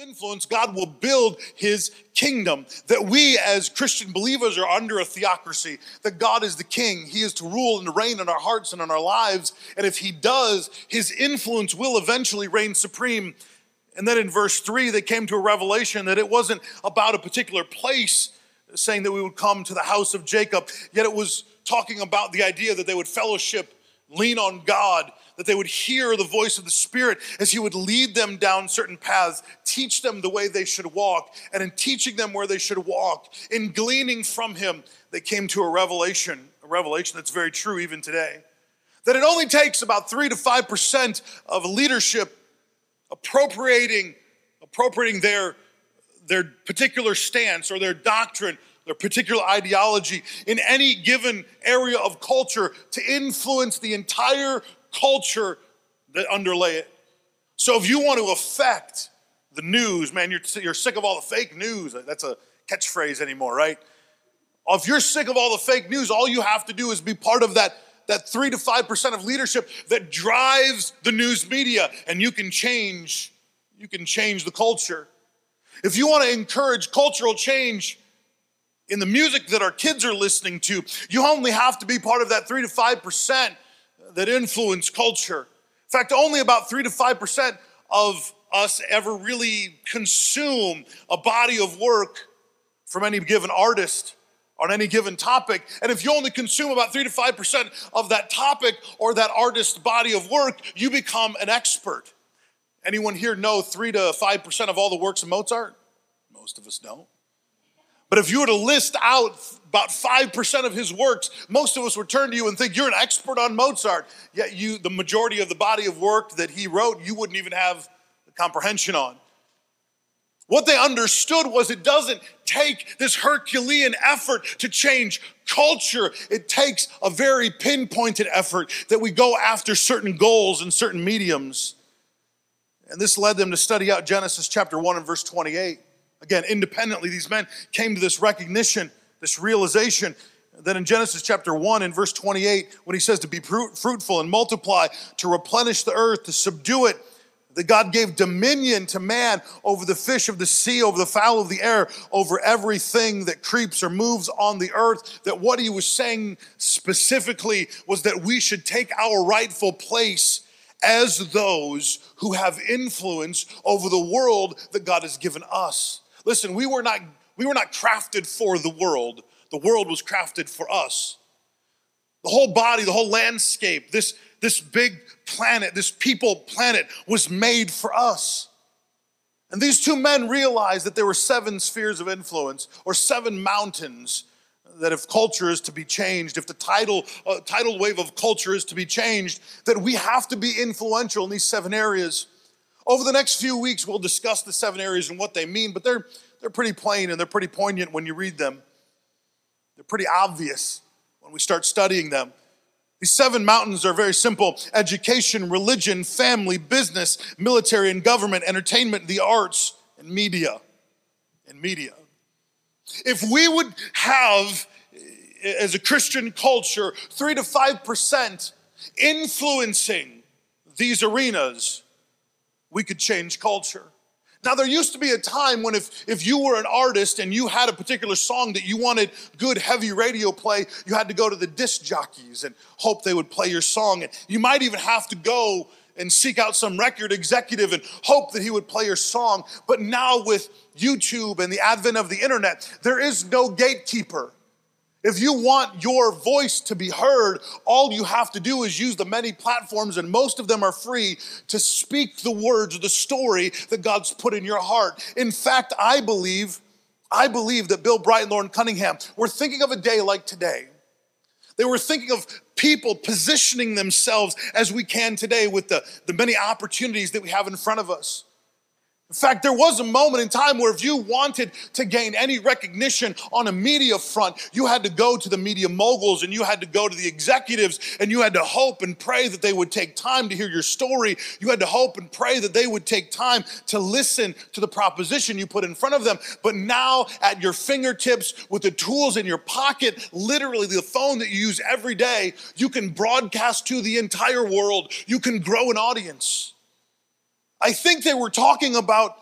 influence, God will build his kingdom. That we as Christian believers are under a theocracy, that God is the king. He is to rule and to reign in our hearts and in our lives. And if he does, his influence will eventually reign supreme. And then in verse three, they came to a revelation that it wasn't about a particular place saying that we would come to the house of Jacob, yet it was talking about the idea that they would fellowship, lean on God, that they would hear the voice of the Spirit as He would lead them down certain paths, teach them the way they should walk. And in teaching them where they should walk, in gleaning from Him, they came to a revelation, a revelation that's very true even today. That it only takes about three to five percent of leadership appropriating, appropriating their, their particular stance or their doctrine their particular ideology in any given area of culture to influence the entire culture that underlay it. So if you want to affect the news, man, you're, you're sick of all the fake news. That's a catchphrase anymore, right? If you're sick of all the fake news, all you have to do is be part of that, that three to five percent of leadership that drives the news media, and you can change, you can change the culture. If you want to encourage cultural change in the music that our kids are listening to, you only have to be part of that three to five percent that influence culture. In fact, only about 3 to 5% of us ever really consume a body of work from any given artist on any given topic. And if you only consume about 3 to 5% of that topic or that artist's body of work, you become an expert. Anyone here know 3 to 5% of all the works of Mozart? Most of us don't. But if you were to list out about 5% of his works, most of us would turn to you and think you're an expert on Mozart. Yet you, the majority of the body of work that he wrote, you wouldn't even have comprehension on. What they understood was it doesn't take this Herculean effort to change culture. It takes a very pinpointed effort that we go after certain goals and certain mediums. And this led them to study out Genesis chapter 1 and verse 28. Again, independently, these men came to this recognition, this realization that in Genesis chapter 1 and verse 28, when he says to be fruitful and multiply, to replenish the earth, to subdue it, that God gave dominion to man over the fish of the sea, over the fowl of the air, over everything that creeps or moves on the earth. That what he was saying specifically was that we should take our rightful place as those who have influence over the world that God has given us. Listen, we were not we were not crafted for the world. The world was crafted for us. The whole body, the whole landscape, this this big planet, this people planet was made for us. And these two men realized that there were seven spheres of influence or seven mountains that if culture is to be changed, if the tidal, uh, tidal wave of culture is to be changed, that we have to be influential in these seven areas. Over the next few weeks, we'll discuss the seven areas and what they mean, but they're, they're pretty plain and they're pretty poignant when you read them. They're pretty obvious when we start studying them. These seven mountains are very simple education, religion, family, business, military and government, entertainment, the arts, and media. And media. If we would have, eh, as a Christian culture, three to five percent influencing these arenas, we could change culture. Now, there used to be a time when if, if you were an artist and you had a particular song that you wanted good, heavy radio play, you had to go to the disc jockeys and hope they would play your song. And you might even have to go and seek out some record executive and hope that he would play your song. But now, with YouTube and the advent of the internet, there is no gatekeeper. If you want your voice to be heard, all you have to do is use the many platforms, and most of them are free, to speak the words, the story that God's put in your heart. In fact, I believe, I believe that Bill Bright and Loren Cunningham were thinking of a day like today. They were thinking of people positioning themselves as we can today with the, the many opportunities that we have in front of us. In fact, there was a moment in time where if you wanted to gain any recognition on a media front, you had to go to the media moguls and you had to go to the executives and you had to hope and pray that they would take time to hear your story. You had to hope and pray that they would take time to listen to the proposition you put in front of them. But now at your fingertips with the tools in your pocket, literally the phone that you use every day, you can broadcast to the entire world. You can grow an audience. I think they were talking about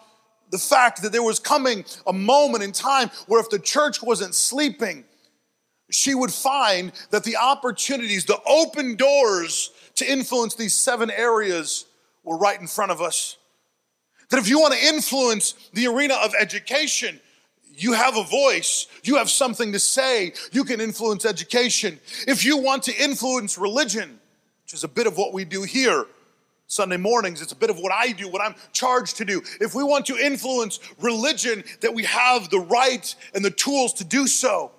the fact that there was coming a moment in time where if the church wasn't sleeping, she would find that the opportunities, the open doors to influence these seven areas were right in front of us. That if you want to influence the arena of education, you have a voice, you have something to say, you can influence education. If you want to influence religion, which is a bit of what we do here, Sunday mornings, it's a bit of what I do, what I'm charged to do. If we want to influence religion, that we have the right and the tools to do so.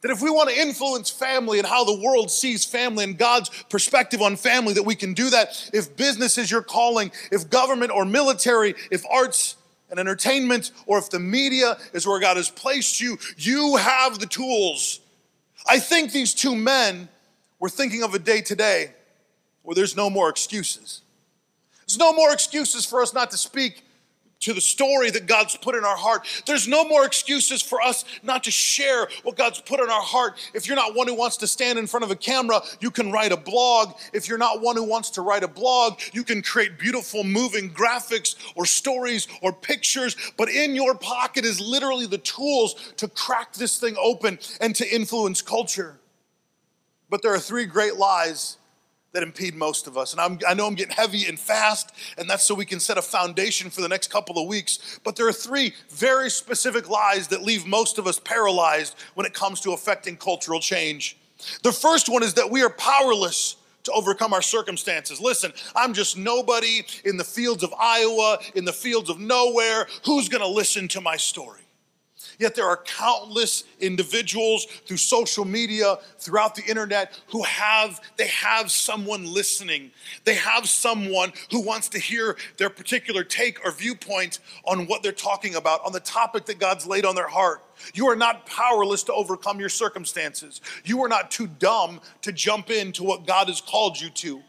That if we want to influence family and how the world sees family and God's perspective on family, that we can do that. If business is your calling, if government or military, if arts and entertainment, or if the media is where God has placed you, you have the tools. I think these two men were thinking of a day today where there's no more excuses. There's no more excuses for us not to speak to the story that God's put in our heart. There's no more excuses for us not to share what God's put in our heart. If you're not one who wants to stand in front of a camera, you can write a blog. If you're not one who wants to write a blog, you can create beautiful moving graphics or stories or pictures. But in your pocket is literally the tools to crack this thing open and to influence culture. But there are three great lies that impede most of us. And I'm, i know I'm getting heavy and fast, and that's so we can set a foundation for the next couple of weeks. But there are three very specific lies that leave most of us paralyzed when it comes to affecting cultural change. The first one is that we are powerless to overcome our circumstances. Listen, I'm just nobody in the fields of Iowa, in the fields of nowhere. Who's gonna listen to my story? Yet there are countless individuals through social media, throughout the internet, who have, they have someone listening. They have someone who wants to hear their particular take or viewpoint on what they're talking about, on the topic that God's laid on their heart. You are not powerless to overcome your circumstances. You are not too dumb to jump into what God has called you to.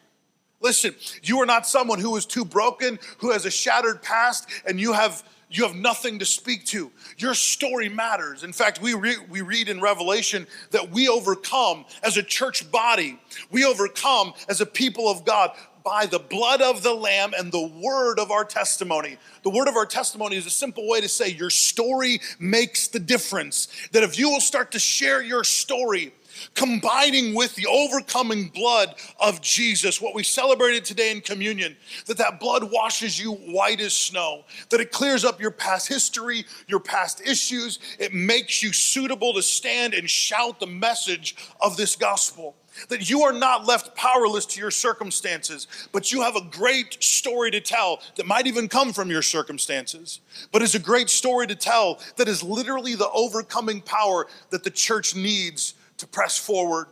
Listen, you are not someone who is too broken, who has a shattered past, and you have you have nothing to speak to. Your story matters. In fact, we, re- we read in Revelation that we overcome as a church body, we overcome as a people of God by the blood of the Lamb and the word of our testimony. The word of our testimony is a simple way to say your story makes the difference. That if you will start to share your story, combining with the overcoming blood of Jesus, what we celebrated today in communion, that that blood washes you white as snow, that it clears up your past history, your past issues, it makes you suitable to stand and shout the message of this gospel. That you are not left powerless to your circumstances, but you have a great story to tell that might even come from your circumstances, but is a great story to tell that is literally the overcoming power that the church needs to press forward.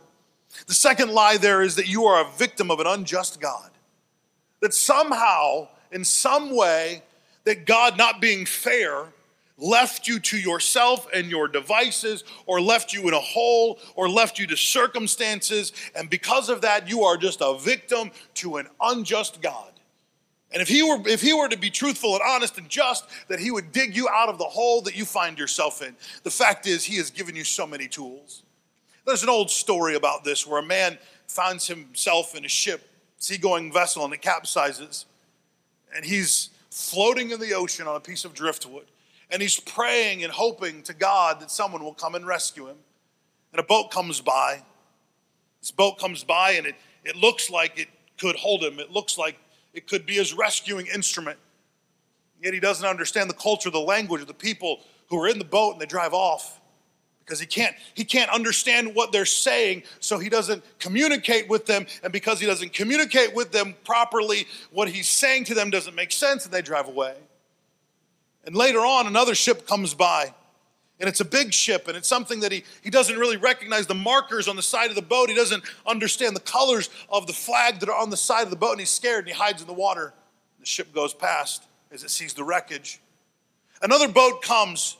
The second lie there is that you are a victim of an unjust God. That somehow, in some way, that God not being fair left you to yourself and your devices, or left you in a hole, or left you to circumstances, and because of that, you are just a victim to an unjust God. And if he were if he were to be truthful and honest and just, that he would dig you out of the hole that you find yourself in. The fact is, he has given you so many tools. There's an old story about this where a man finds himself in a ship, seagoing vessel, and it capsizes. And he's floating in the ocean on a piece of driftwood. And he's praying and hoping to God that someone will come and rescue him. And a boat comes by. This boat comes by, and it, it looks like it could hold him. It looks like it could be his rescuing instrument. Yet he doesn't understand the culture, the language of the people who are in the boat, and they drive off because he can't he can't understand what they're saying so he doesn't communicate with them and because he doesn't communicate with them properly what he's saying to them doesn't make sense and they drive away. And later on another ship comes by and it's a big ship and it's something that he, he doesn't really recognize the markers on the side of the boat. He doesn't understand the colors of the flag that are on the side of the boat and he's scared and he hides in the water. The ship goes past as it sees the wreckage. Another boat comes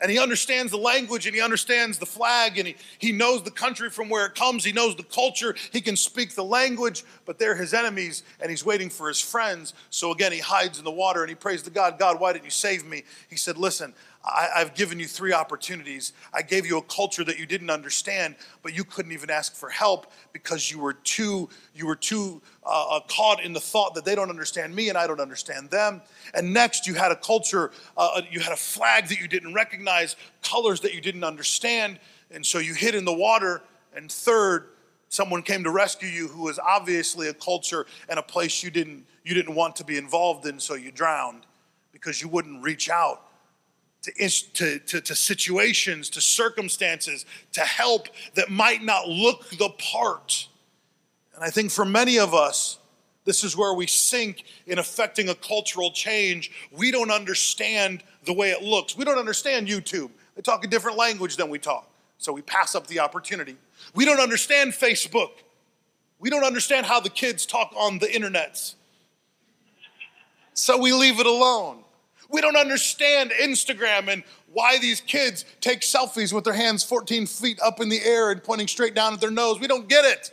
and he understands the language and he understands the flag and he, he knows the country from where it comes. He knows the culture. He can speak the language, but they're his enemies and he's waiting for his friends. So again, he hides in the water and he prays to God God, why didn't you save me? He said, Listen, I, have given you three opportunities. I gave you a culture that you didn't understand, but you couldn't even ask for help because you were too you were too uh, uh caught in the thought that they don't understand me and I don't understand them. And next, you had a culture, uh, uh, you had a flag that you didn't recognize, colors that you didn't understand, and so you hid in the water. And third, someone came to rescue you who was obviously a culture and a place you didn't you didn't want to be involved in, so you drowned because you wouldn't reach out to, to, to, to, situations, to circumstances, to help that might not look the part. And I think for many of us, this is where we sink in affecting a cultural change. We don't understand the way it looks. We don't understand YouTube. They talk a different language than we talk. So we pass up the opportunity. We don't understand Facebook. We don't understand how the kids talk on the internets. So we leave it alone. We don't understand Instagram and why these kids take selfies with their hands 14 feet up in the air and pointing straight down at their nose. We don't get it.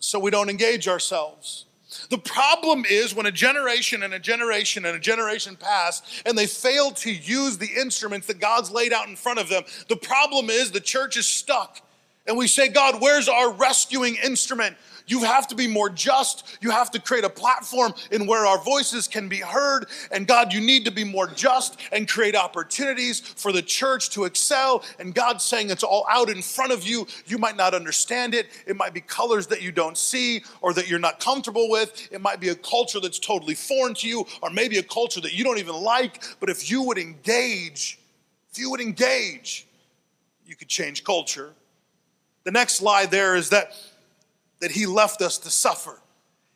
So we don't engage ourselves. The problem is when a generation and a generation and a generation pass and they fail to use the instruments that God's laid out in front of them, the problem is the church is stuck. And we say, God, where's our rescuing instrument? You have to be more just. You have to create a platform in where our voices can be heard. And God, you need to be more just and create opportunities for the church to excel. And God's saying it's all out in front of you. You might not understand it. It might be colors that you don't see or that you're not comfortable with. It might be a culture that's totally foreign to you, or maybe a culture that you don't even like. But if you would engage, if you would engage, you could change culture. The next lie there is that that he left us to suffer.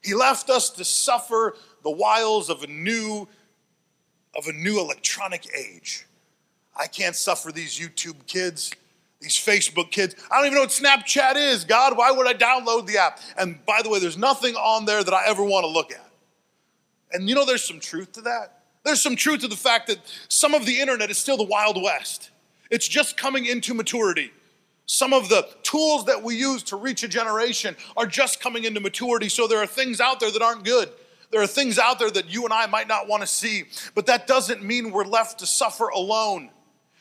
He left us to suffer the wiles of a new of a new electronic age. I can't suffer these YouTube kids, these Facebook kids. I don't even know what Snapchat is. God, why would I download the app? And by the way, there's nothing on there that I ever want to look at. And you know there's some truth to that. There's some truth to the fact that some of the internet is still the Wild West. It's just coming into maturity. Some of the tools that we use to reach a generation are just coming into maturity. So there are things out there that aren't good. There are things out there that you and I might not want to see. But that doesn't mean we're left to suffer alone.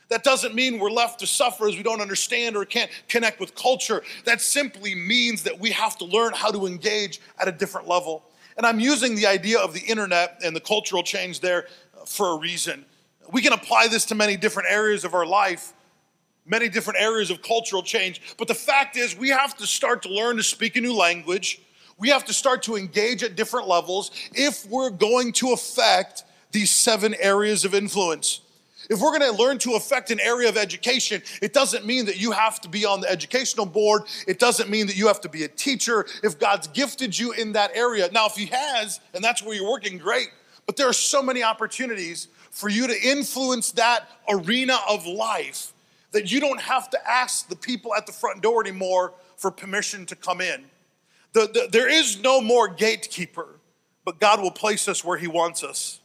That doesn't mean we're left to suffer as we don't understand or can't connect with culture. That simply means that we have to learn how to engage at a different level. And I'm using the idea of the internet and the cultural change there uh, for a reason. We can apply this to many different areas of our life many different areas of cultural change. But the fact is, we have to start to learn to speak a new language. We have to start to engage at different levels if we're going to affect these seven areas of influence. If we're going to learn to affect an area of education, it doesn't mean that you have to be on the educational board. It doesn't mean that you have to be a teacher. If God's gifted you in that area, now, if He has, and that's where you're working, great. But there are so many opportunities for you to influence that arena of life that you don't have to ask the people at the front door anymore for permission to come in. The, the, there is no more gatekeeper, but God will place us where He wants us.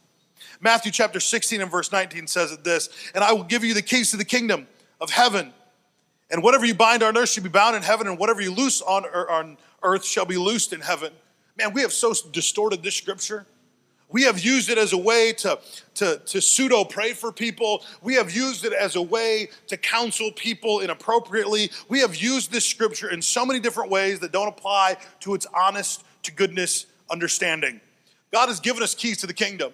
Matthew chapter 16 and verse 19 says it this, and I will give you the keys to the kingdom of heaven. And whatever you bind on earth shall be bound in heaven, and whatever you loose on, er, on earth shall be loosed in heaven. Man, we have so distorted this scripture. We have used it as a way to, to, to pseudo pray for people. We have used it as a way to counsel people inappropriately. We have used this scripture in so many different ways that don't apply to its honest to goodness understanding. God has given us keys to the kingdom.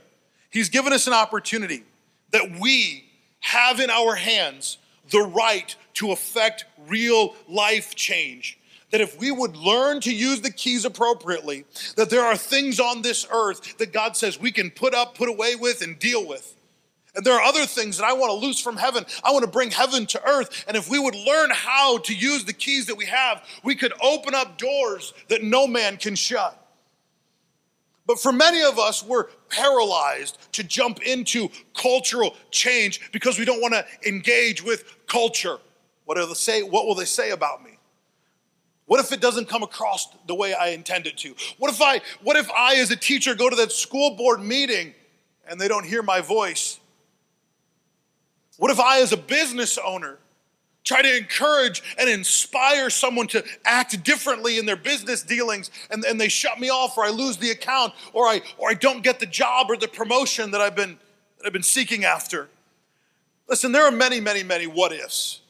He's given us an opportunity that we have in our hands the right to affect real life change that if we would learn to use the keys appropriately, that there are things on this earth that God says we can put up, put away with, and deal with. And there are other things that I want to loose from heaven. I want to bring heaven to earth. And if we would learn how to use the keys that we have, we could open up doors that no man can shut. But for many of us, we're paralyzed to jump into cultural change because we don't want to engage with culture. What they say? What will they say about me? What if it doesn't come across the way I intend it to? What if I what if I as a teacher go to that school board meeting and they don't hear my voice? What if I as a business owner try to encourage and inspire someone to act differently in their business dealings and, and they shut me off or I lose the account or I or I don't get the job or the promotion that I've been that I've been seeking after? Listen, there are many, many, many what ifs.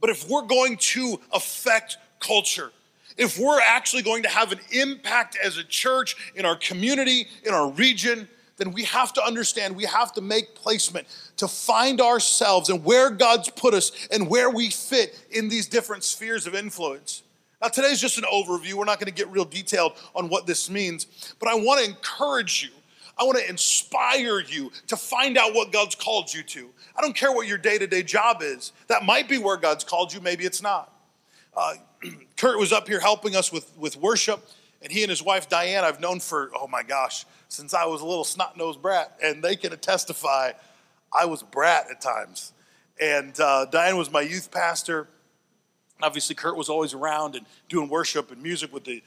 But if we're going to affect culture, if we're actually going to have an impact as a church in our community, in our region, then we have to understand, we have to make placement to find ourselves and where God's put us and where we fit in these different spheres of influence. Now, today's just an overview. We're not going to get real detailed on what this means, but I want to encourage you. I want to inspire you to find out what God's called you to. I don't care what your day to day job is. That might be where God's called you, maybe it's not. Uh, Kurt was up here helping us with, with worship, and he and his wife Diane, I've known for, oh my gosh, since I was a little snot nosed brat, and they can testify I was a brat at times. And uh, Diane was my youth pastor. Obviously, Kurt was always around and doing worship and music with the,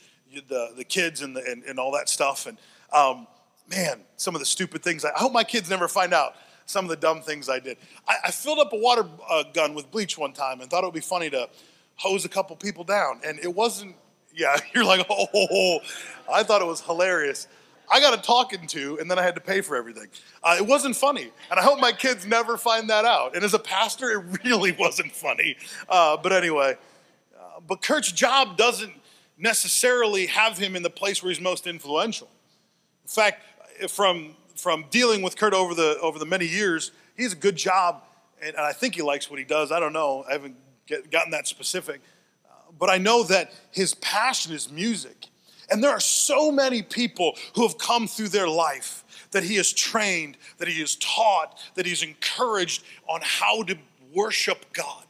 the, the kids and, the, and, and all that stuff. And um, man, some of the stupid things. I, I, hope my kids never find out some of the dumb things I did. I, I filled up a water uh, gun with bleach one time and thought it would be funny to hose a couple people down. And it wasn't, yeah, you're like, oh, I thought it was hilarious. I got a talking to, and then I had to pay for everything. Uh, it wasn't funny, and I hope my kids never find that out. And as a pastor, it really wasn't funny. Uh, but anyway, uh, but Kurt's job doesn't necessarily have him in the place where he's most influential. In fact, from from dealing with Kurt over the over the many years, he's a good job, and, and I think he likes what he does. I don't know. I haven't get, gotten that specific, uh, but I know that his passion is music and there are so many people who have come through their life that he has trained, that he has taught, that he's encouraged on how to worship God.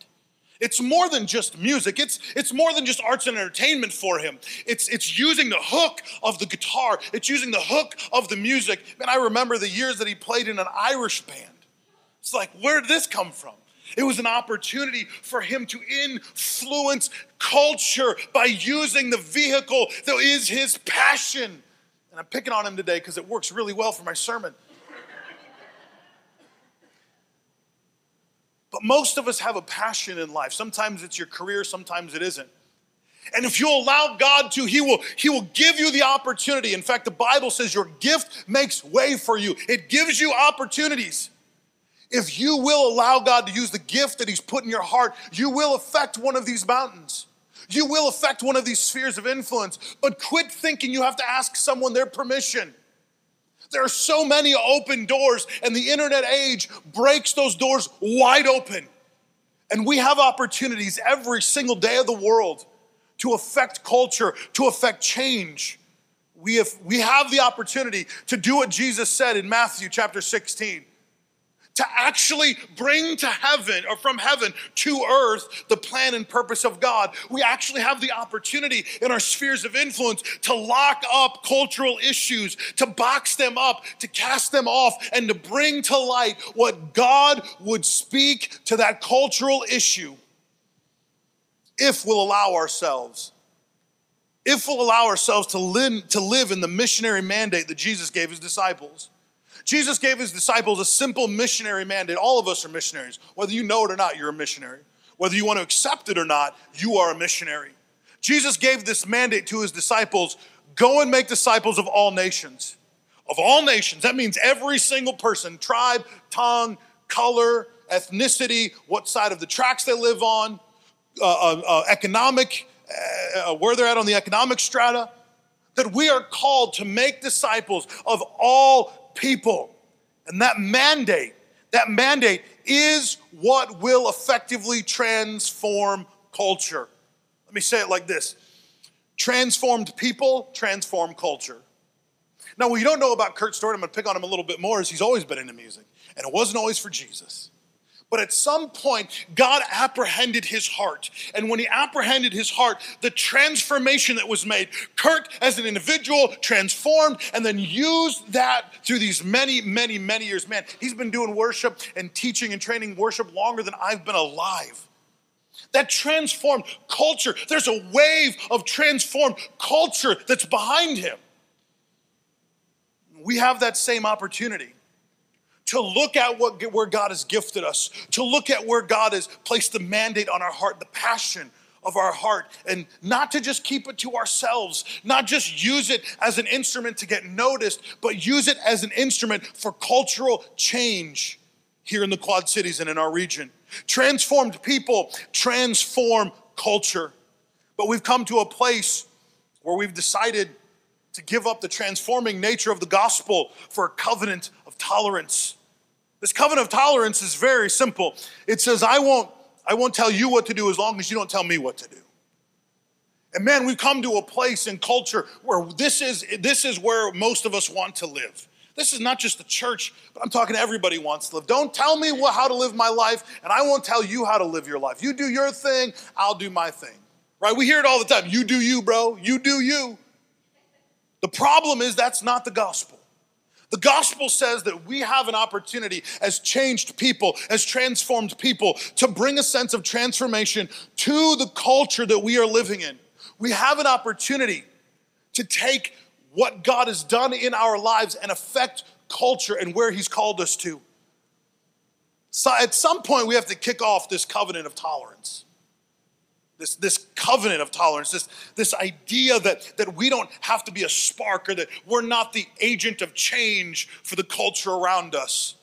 It's more than just music. It's, it's more than just arts and entertainment for him. It's, it's using the hook of the guitar. It's using the hook of the music. And I remember the years that he played in an Irish band. It's like, where did this come from? It was an opportunity for him to influence culture by using the vehicle that is his passion. And I'm picking on him today because it works really well for my sermon. But most of us have a passion in life. Sometimes it's your career, sometimes it isn't. And if you allow God to, He will, He will give you the opportunity. In fact, the Bible says your gift makes way for you. It gives you opportunities. If you will allow God to use the gift that He's put in your heart, you will affect one of these mountains. You will affect one of these spheres of influence. But quit thinking you have to ask someone their permission. There are so many open doors, and the internet age breaks those doors wide open. And we have opportunities every single day of the world to affect culture, to affect change. We have, we have the opportunity to do what Jesus said in Matthew chapter 16 to actually bring to heaven or from heaven to earth the plan and purpose of God. We actually have the opportunity in our spheres of influence to lock up cultural issues, to box them up, to cast them off, and to bring to light what God would speak to that cultural issue if we'll allow ourselves. If we'll allow ourselves to live, to live in the missionary mandate that Jesus gave his disciples. Jesus gave his disciples a simple missionary mandate. All of us are missionaries. Whether you know it or not, you're a missionary. Whether you want to accept it or not, you are a missionary. Jesus gave this mandate to his disciples go and make disciples of all nations. Of all nations. That means every single person, tribe, tongue, color, ethnicity, what side of the tracks they live on, uh, uh, uh, economic, uh, uh, where they're at on the economic strata. That we are called to make disciples of all people. And that mandate, that mandate is what will effectively transform culture. Let me say it like this transformed people transform culture. Now, what you don't know about Kurt Stewart, I'm gonna pick on him a little bit more, is he's always been into music. And it wasn't always for Jesus. But at some point, God apprehended his heart. And when he apprehended his heart, the transformation that was made, Kurt as an individual transformed and then used that through these many, many, many years. Man, he's been doing worship and teaching and training worship longer than I've been alive. That transformed culture, there's a wave of transformed culture that's behind him. We have that same opportunity to look at what, where God has gifted us, to look at where God has placed the mandate on our heart, the passion of our heart, and not to just keep it to ourselves, not just use it as an instrument to get noticed, but use it as an instrument for cultural change here in the Quad Cities and in our region. Transformed people transform culture. But we've come to a place where we've decided to give up the transforming nature of the gospel for a covenant tolerance. This covenant of tolerance is very simple. It says, I won't, I won't tell you what to do as long as you don't tell me what to do. And man, we've come to a place in culture where this is, this is where most of us want to live. This is not just the church, but I'm talking to everybody wants to live. Don't tell me how to live my life, and I won't tell you how to live your life. You do your thing, I'll do my thing. Right? We hear it all the time. You do you, bro. You do you. The problem is that's not the gospel. The gospel says that we have an opportunity as changed people, as transformed people, to bring a sense of transformation to the culture that we are living in. We have an opportunity to take what God has done in our lives and affect culture and where He's called us to. So at some point, we have to kick off this covenant of tolerance. This, this covenant of tolerance, this, this idea that, that we don't have to be a spark or that we're not the agent of change for the culture around us.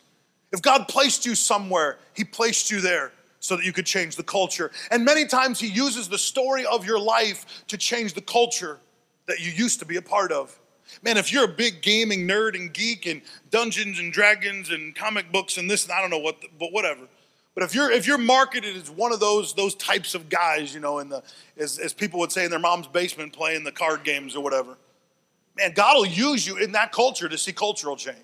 If God placed you somewhere, He placed you there so that you could change the culture. And many times He uses the story of your life to change the culture that you used to be a part of. Man, if you're a big gaming nerd and geek and Dungeons and Dragons and comic books and this and I don't know what, but whatever. But if you're if you're marketed as one of those those types of guys, you know, in the as, as people would say in their mom's basement playing the card games or whatever, man, God will use you in that culture to see cultural change.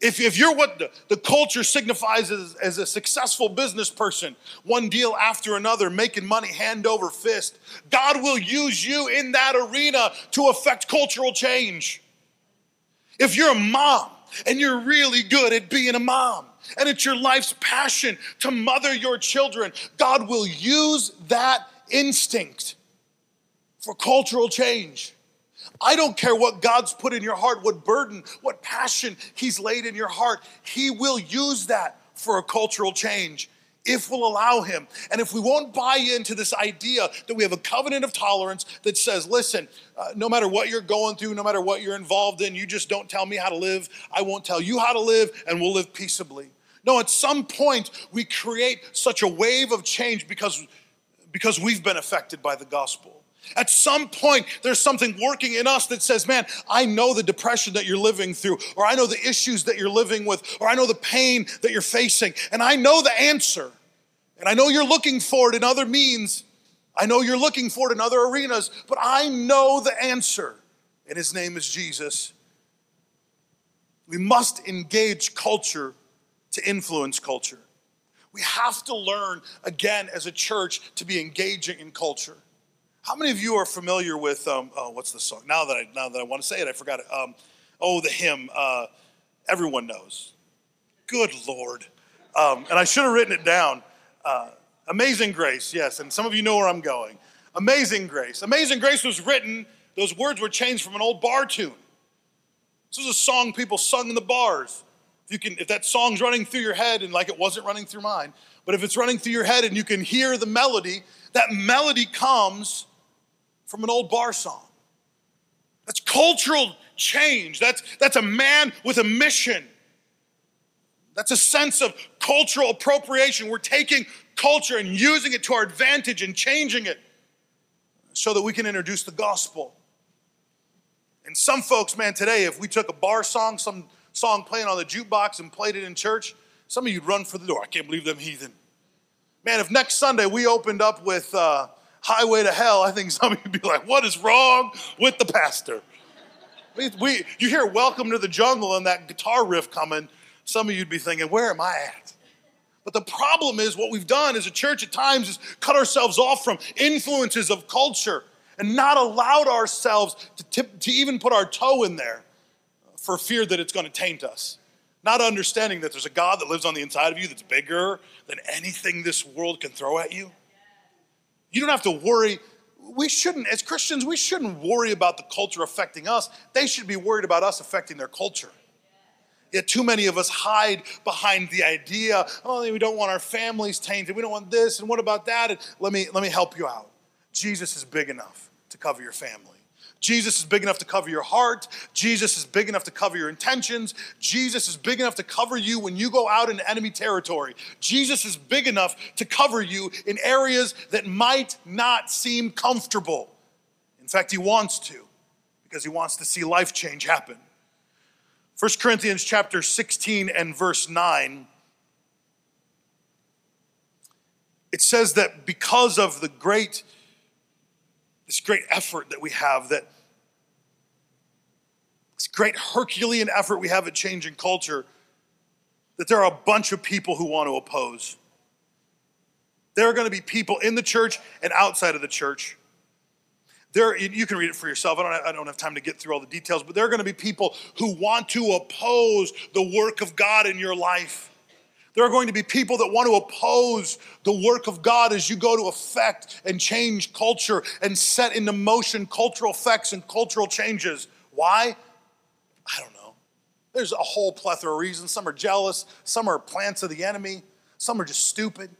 If, if you're what the, the culture signifies as, as a successful business person, one deal after another, making money hand over fist, God will use you in that arena to affect cultural change. If you're a mom and you're really good at being a mom, and it's your life's passion to mother your children, God will use that instinct for cultural change. I don't care what God's put in your heart, what burden, what passion He's laid in your heart. He will use that for a cultural change if we'll allow Him. And if we won't buy into this idea that we have a covenant of tolerance that says, listen, uh, no matter what you're going through, no matter what you're involved in, you just don't tell me how to live. I won't tell you how to live, and we'll live peaceably. No, at some point, we create such a wave of change because, because we've been affected by the gospel. At some point, there's something working in us that says, Man, I know the depression that you're living through, or I know the issues that you're living with, or I know the pain that you're facing, and I know the answer. And I know you're looking for it in other means. I know you're looking for it in other arenas, but I know the answer, and his name is Jesus. We must engage culture to influence culture. We have to learn, again, as a church, to be engaging in culture. How many of you are familiar with um, oh, what's the song? Now that I now that I want to say it, I forgot it. Um, oh, the hymn. Uh, everyone knows. Good Lord. Um, and I should have written it down. Uh, Amazing Grace, yes. And some of you know where I'm going. Amazing Grace. Amazing Grace was written. Those words were changed from an old bar tune. This was a song people sung in the bars. If you can, if that song's running through your head and like it wasn't running through mine, but if it's running through your head and you can hear the melody, that melody comes from an old bar song. That's cultural change. That's, that's a man with a mission. That's a sense of cultural appropriation. We're taking culture and using it to our advantage and changing it so that we can introduce the gospel. And some folks, man, today, if we took a bar song, some song playing on the jukebox and played it in church, some of you'd run for the door. I can't believe them heathen. Man, if next Sunday we opened up with, uh, highway to hell, I think some of you would be like, what is wrong with the pastor? We, we, you hear welcome to the jungle and that guitar riff coming, some of you'd be thinking, where am I at? But the problem is what we've done as a church at times is cut ourselves off from influences of culture and not allowed ourselves to, tip, to even put our toe in there for fear that it's going to taint us. Not understanding that there's a God that lives on the inside of you that's bigger than anything this world can throw at you. You don't have to worry. We shouldn't, as Christians, we shouldn't worry about the culture affecting us. They should be worried about us affecting their culture. Yet too many of us hide behind the idea, oh, we don't want our families tainted. We don't want this, and what about that? And let me let me help you out. Jesus is big enough to cover your family. Jesus is big enough to cover your heart. Jesus is big enough to cover your intentions. Jesus is big enough to cover you when you go out into enemy territory. Jesus is big enough to cover you in areas that might not seem comfortable. In fact, he wants to because he wants to see life change happen. 1 Corinthians chapter 16 and verse 9 it says that because of the great this great effort that we have that this great Herculean effort we have at changing culture, that there are a bunch of people who want to oppose. There are going to be people in the church and outside of the church. There, you can read it for yourself. I don't, I don't have time to get through all the details, but there are going to be people who want to oppose the work of God in your life. There are going to be people that want to oppose the work of God as you go to affect and change culture and set into motion cultural effects and cultural changes. Why? There's a whole plethora of reasons. Some are jealous, some are plants of the enemy, some are just stupid.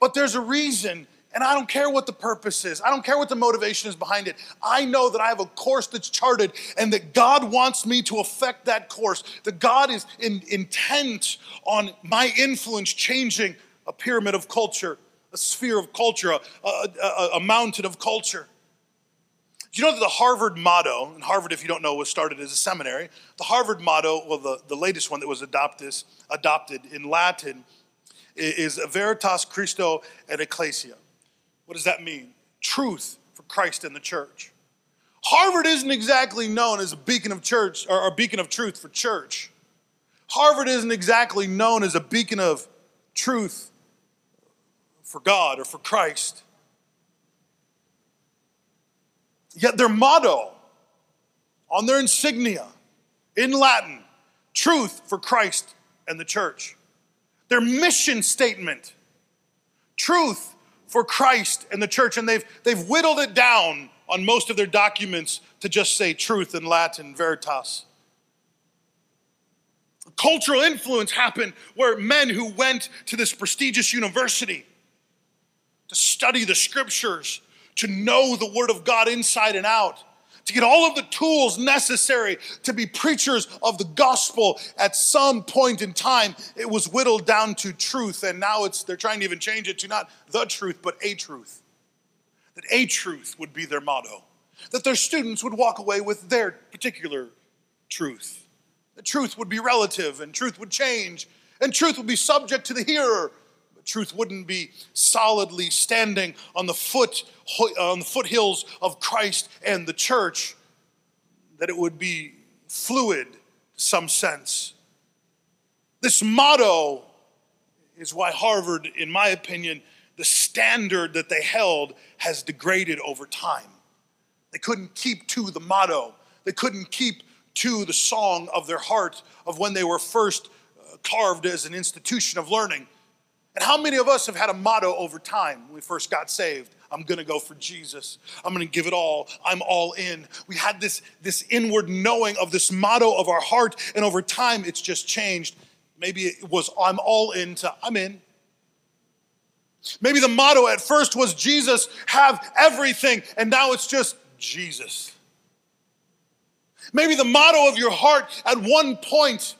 But there's a reason, and I don't care what the purpose is. I don't care what the motivation is behind it. I know that I have a course that's charted and that God wants me to affect that course, that God is in, intent on my influence changing a pyramid of culture, a sphere of culture, a, a, a, a mountain of culture. Do you know that the Harvard motto, and Harvard, if you don't know, was started as a seminary. The Harvard motto, well, the, the latest one that was adopted, adopted in Latin, is Veritas Christo et Ecclesia. What does that mean? Truth for Christ and the church. Harvard isn't exactly known as a beacon of church or a beacon of truth for church. Harvard isn't exactly known as a beacon of truth for God or for Christ. Yet their motto on their insignia in Latin, truth for Christ and the church. Their mission statement, truth for Christ and the church. And they've, they've whittled it down on most of their documents to just say truth in Latin, veritas. Cultural influence happened where men who went to this prestigious university to study the scriptures to know the Word of God inside and out, to get all of the tools necessary to be preachers of the gospel at some point in time. It was whittled down to truth, and now it's they're trying to even change it to not the truth, but a truth. That a truth would be their motto. That their students would walk away with their particular truth. The truth would be relative, and truth would change, and truth would be subject to the hearer truth wouldn't be solidly standing on the foot on the foothills of Christ and the church, that it would be fluid some sense. This motto is why Harvard, in my opinion, the standard that they held has degraded over time. They couldn't keep to the motto. They couldn't keep to the song of their heart of when they were first uh, carved as an institution of learning. And how many of us have had a motto over time when we first got saved? I'm gonna go for Jesus. I'm gonna give it all. I'm all in. We had this, this inward knowing of this motto of our heart, and over time it's just changed. Maybe it was I'm all in to I'm in. Maybe the motto at first was Jesus, have everything, and now it's just Jesus. Maybe the motto of your heart at one point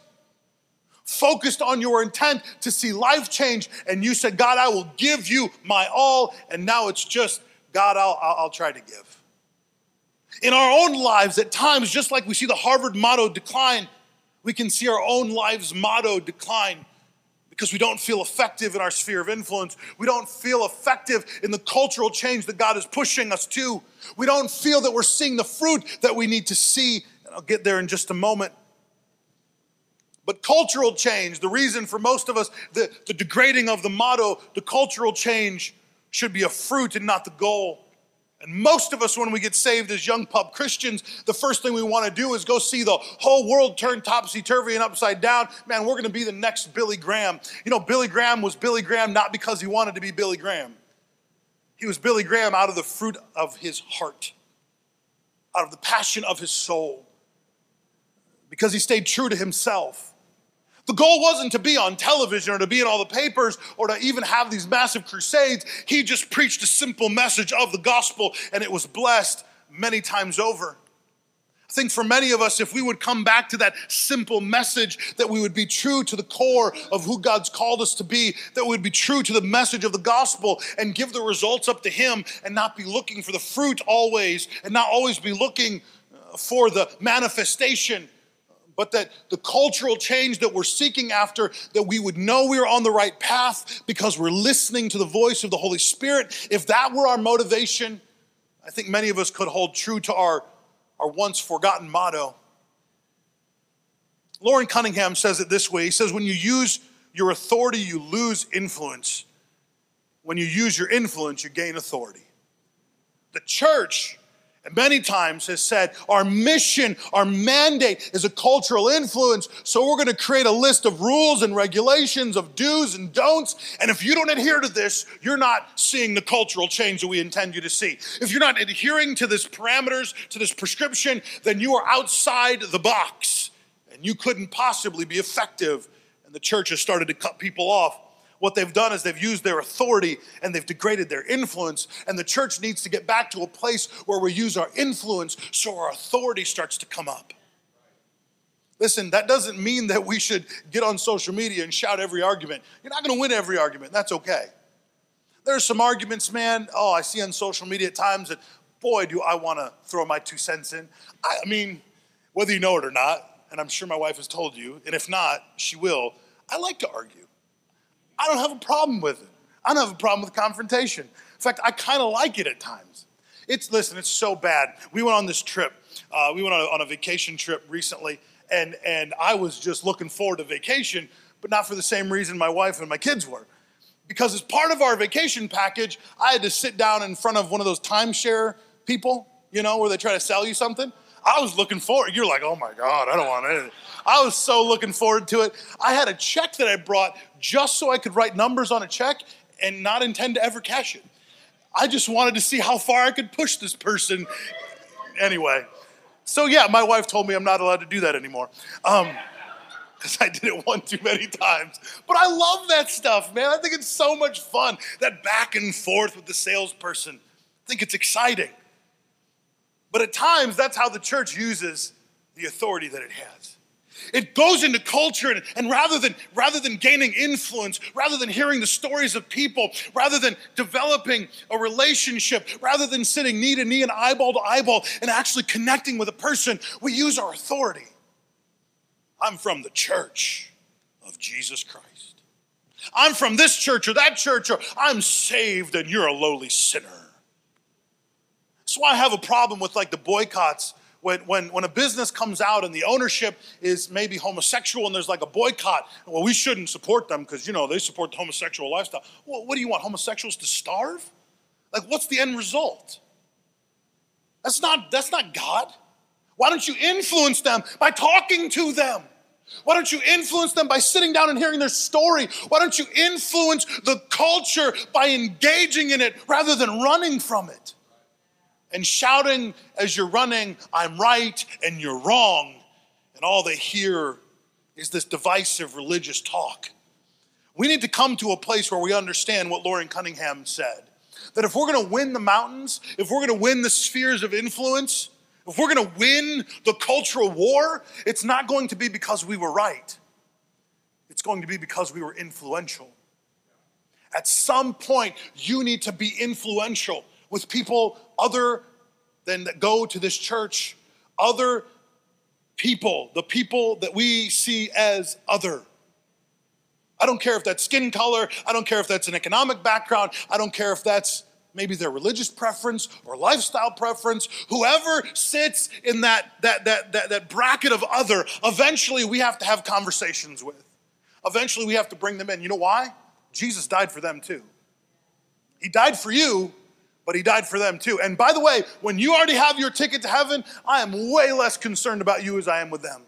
focused on your intent to see life change, and you said, God, I will give you my all, and now it's just, God, I'll, I'll, try to give. In our own lives, at times, just like we see the Harvard motto decline, we can see our own lives' motto decline because we don't feel effective in our sphere of influence. We don't feel effective in the cultural change that God is pushing us to. We don't feel that we're seeing the fruit that we need to see. And I'll get there in just a moment. But cultural change, the reason for most of us, the, the degrading of the motto, the cultural change should be a fruit and not the goal. And most of us, when we get saved as young pub Christians, the first thing we want to do is go see the whole world turn topsy turvy and upside down. Man, we're going to be the next Billy Graham. You know, Billy Graham was Billy Graham not because he wanted to be Billy Graham, he was Billy Graham out of the fruit of his heart, out of the passion of his soul, because he stayed true to himself. The goal wasn't to be on television or to be in all the papers or to even have these massive crusades. He just preached a simple message of the gospel and it was blessed many times over. I think for many of us, if we would come back to that simple message, that we would be true to the core of who God's called us to be, that we would be true to the message of the gospel and give the results up to Him and not be looking for the fruit always and not always be looking uh, for the manifestation, but that the cultural change that we're seeking after, that we would know we're on the right path because we're listening to the voice of the Holy Spirit. If that were our motivation, I think many of us could hold true to our our once forgotten motto. Loren Cunningham says it this way He says, When you use your authority, you lose influence. When you use your influence, you gain authority. The church many times has said our mission, our mandate is a cultural influence. So we're going to create a list of rules and regulations of do's and don'ts. And if you don't adhere to this, you're not seeing the cultural change that we intend you to see. If you're not adhering to this parameters, to this prescription, then you are outside the box and you couldn't possibly be effective. And the church has started to cut people off what they've done is they've used their authority and they've degraded their influence. And the church needs to get back to a place where we use our influence so our authority starts to come up. Listen, that doesn't mean that we should get on social media and shout every argument. You're not going to win every argument. That's okay. There's some arguments, man. Oh, I see on social media at times that, boy, do I want to throw my two cents in. I, I mean, whether you know it or not, and I'm sure my wife has told you, and if not, she will. I like to argue. I don't have a problem with it. I don't have a problem with confrontation. In fact, I kind of like it at times. It's listen, it's so bad. We went on this trip. Uh, we went on a, on a vacation trip recently, and and I was just looking forward to vacation, but not for the same reason my wife and my kids were. Because as part of our vacation package, I had to sit down in front of one of those timeshare people, you know, where they try to sell you something. I was looking forward. You're like, oh my God, I don't want it. I was so looking forward to it. I had a check that I brought just so I could write numbers on a check and not intend to ever cash it. I just wanted to see how far I could push this person. Anyway, so yeah, my wife told me I'm not allowed to do that anymore. Um, because I did it one too many times. But I love that stuff, man. I think it's so much fun. That back and forth with the salesperson. I think it's exciting. But at times, that's how the church uses the authority that it has. It goes into culture, and, and, rather, than, rather than gaining influence, rather than hearing the stories of people, rather than developing a relationship, rather than sitting knee to knee and eyeball to eyeball and actually connecting with a person, we use our authority. I'm from the church of Jesus Christ. I'm from this church or that church, or I'm saved and you're a lowly sinner. That's why I have a problem with like the boycotts when, when, when a business comes out and the ownership is maybe homosexual and there's like a boycott, well, we shouldn't support them because, you know, they support the homosexual lifestyle. Well, what do you want, homosexuals to starve? Like, what's the end result? That's not, that's not God. Why don't you influence them by talking to them? Why don't you influence them by sitting down and hearing their story? Why don't you influence the culture by engaging in it rather than running from it? And shouting as you're running, I'm right and you're wrong. And all they hear is this divisive religious talk. We need to come to a place where we understand what Loren Cunningham said that if we're to win the mountains, if we're to win the spheres of influence, if we're to win the cultural war, it's not going to be because we were right. It's going to be because we were influential. At some point, you need to be influential with people other than that go to this church, other people, the people that we see as other. I don't care if that's skin color, I don't care if that's an economic background, I don't care if that's maybe their religious preference or lifestyle preference. Whoever sits in that, that, that, that, that bracket of other eventually we have to have conversations with. Eventually we have to bring them in. You know why? Jesus died for them too. He died for you but he died for them too. And by the way, when you already have your ticket to heaven, I am way less concerned about you as I am with them.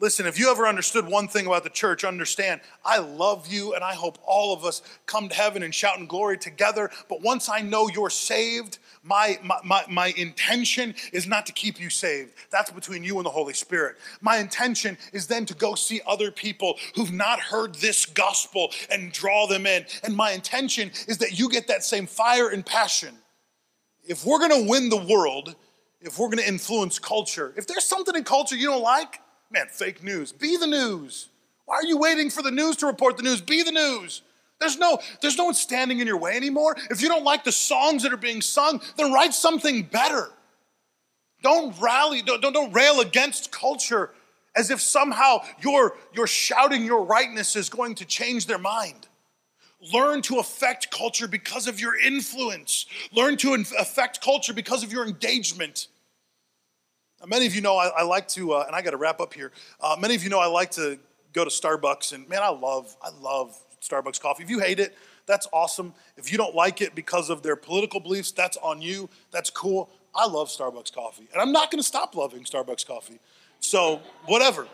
Listen, if you ever understood one thing about the church, understand I love you and I hope all of us come to heaven and shout in glory together. But once I know you're saved, my, my, my, my, intention is not to keep you saved. That's between you and the Holy Spirit. My intention is then to go see other people who've not heard this gospel and draw them in. And my intention is that you get that same fire and passion if we're gonna win the world, if we're gonna influence culture, if there's something in culture you don't like, man, fake news, be the news. Why are you waiting for the news to report the news? Be the news. There's no, there's no one standing in your way anymore. If you don't like the songs that are being sung, then write something better. Don't rally, don't, don't, don't rail against culture as if somehow your, your shouting your rightness is going to change their mind. Learn to affect culture because of your influence. Learn to affect culture because of your engagement. Many of you know I, I like to, uh, and I got to wrap up here. Uh, many of you know I like to go to Starbucks, and man, I love, I love Starbucks coffee. If you hate it, that's awesome. If you don't like it because of their political beliefs, that's on you. That's cool. I love Starbucks coffee, and I'm not going to stop loving Starbucks coffee. So whatever.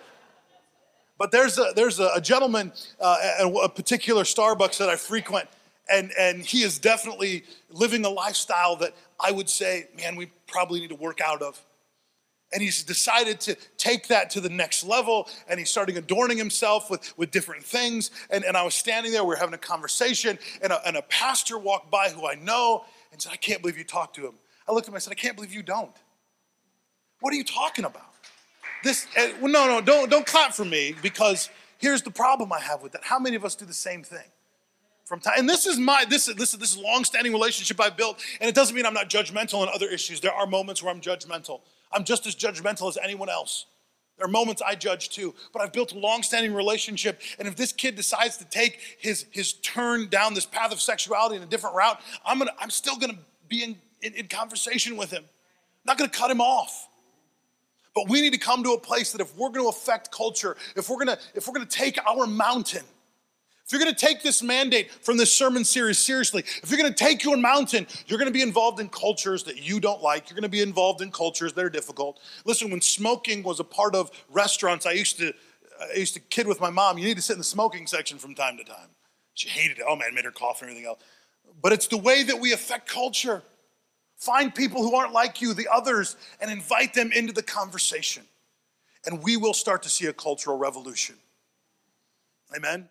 But there's a, there's a, a gentleman uh, at a particular Starbucks that I frequent, and, and he is definitely living a lifestyle that I would say, man, we probably need to work out of. And he's decided to take that to the next level, and he's starting adorning himself with, with different things. And, and I was standing there, we are having a conversation, and a, and a pastor walked by who I know and said, I can't believe you talked to him. I looked at him and said, I can't believe you don't. What are you talking about? This, uh, no, no, don't, don't clap for me because here's the problem I have with that. How many of us do the same thing? From time, and this is my this is this is this long-standing relationship I built, and it doesn't mean I'm not judgmental on other issues. There are moments where I'm judgmental. I'm just as judgmental as anyone else. There are moments I judge too, but I've built a long-standing relationship. And if this kid decides to take his his turn down this path of sexuality in a different route, I'm gonna I'm still gonna be in, in, in conversation with him. I'm not gonna cut him off. But we need to come to a place that if we're to affect culture, if we're to if we're to take our mountain, if you're going to take this mandate from this sermon series seriously, if you're going to take your mountain, you're going to be involved in cultures that you don't like. You're going to be involved in cultures that are difficult. Listen, when smoking was a part of restaurants, I used to I used to kid with my mom, you need to sit in the smoking section from time to time. She hated it. Oh man, made her cough and everything else. But it's the way that we affect culture. Find people who aren't like you, the others, and invite them into the conversation. And we will start to see a cultural revolution. Amen.